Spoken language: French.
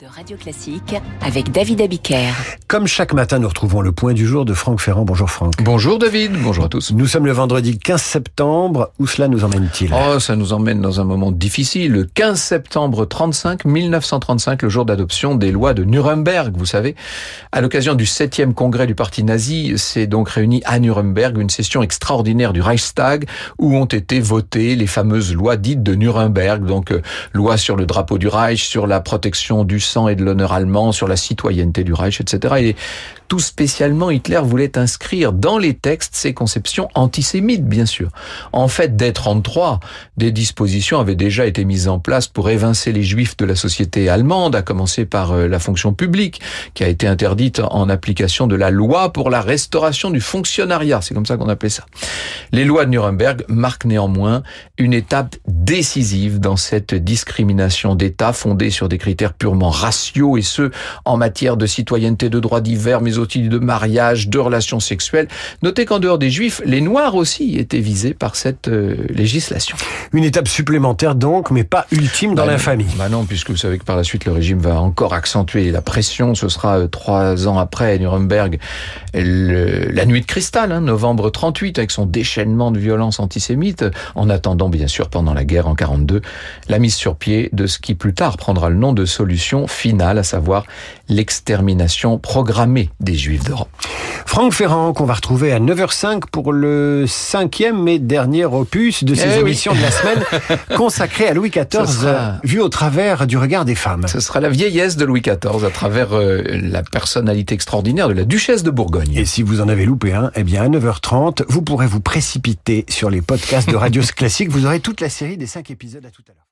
de Radio Classique avec David Abiker. Comme chaque matin, nous retrouvons le point du jour de Franck Ferrand. Bonjour Franck. Bonjour David, bonjour à tous. Nous sommes le vendredi 15 septembre. Où cela nous emmène-t-il? Oh, ça nous emmène dans un moment difficile. Le 15 septembre 35, 1935, le jour d'adoption des lois de Nuremberg, vous savez. À l'occasion du 7e congrès du parti nazi, s'est donc réuni à Nuremberg une session extraordinaire du Reichstag où ont été votées les fameuses lois dites de Nuremberg. Donc, euh, loi sur le drapeau du Reich, sur la protection du sang et de l'honneur allemand, sur la citoyenneté du Reich, etc. Et tout spécialement, Hitler voulait inscrire dans les textes ses conceptions antisémites, bien sûr. En fait, dès 33, des dispositions avaient déjà été mises en place pour évincer les juifs de la société allemande, à commencer par euh, la fonction publique, qui a été interdite en application de la loi pour la restauration du fonctionnariat. C'est comme ça qu'on appelait ça. Les lois de Nuremberg marquent néanmoins une étape décisive dans cette discrimination d'État fondée sur des critères purement et ce, en matière de citoyenneté de droits divers, mais aussi de mariage, de relations sexuelles. Notez qu'en dehors des juifs, les noirs aussi étaient visés par cette euh, législation. Une étape supplémentaire donc, mais pas ultime dans Bah, l'infamie. Bah non, puisque vous savez que par la suite le régime va encore accentuer la pression. Ce sera euh, trois ans après à Nuremberg, le- la nuit de cristal, hein, novembre 38, avec son déchaînement de violence antisémite. En attendant, bien sûr, pendant la guerre en 42, la mise sur pied de ce qui plus tard prendra le nom de solution finale, à savoir l'extermination programmée des Juifs d'Europe. Franck Ferrand, qu'on va retrouver à 9h05 pour le cinquième et dernier opus de ces Eh oui. émissions de la semaine consacrées à Louis XIV, sera- euh, vu au travers du regard des femmes. Ce sera la vieillesse de Louis XIV à travers euh, la personnalité extraordinaire de la duchesse de Bourgogne. Et si vous en avez loupé un, eh bien à 9h30, vous pourrez vous précipiter sur les podcasts de Radio Classique. Vous aurez toute la série des cinq épisodes à tout à l'heure.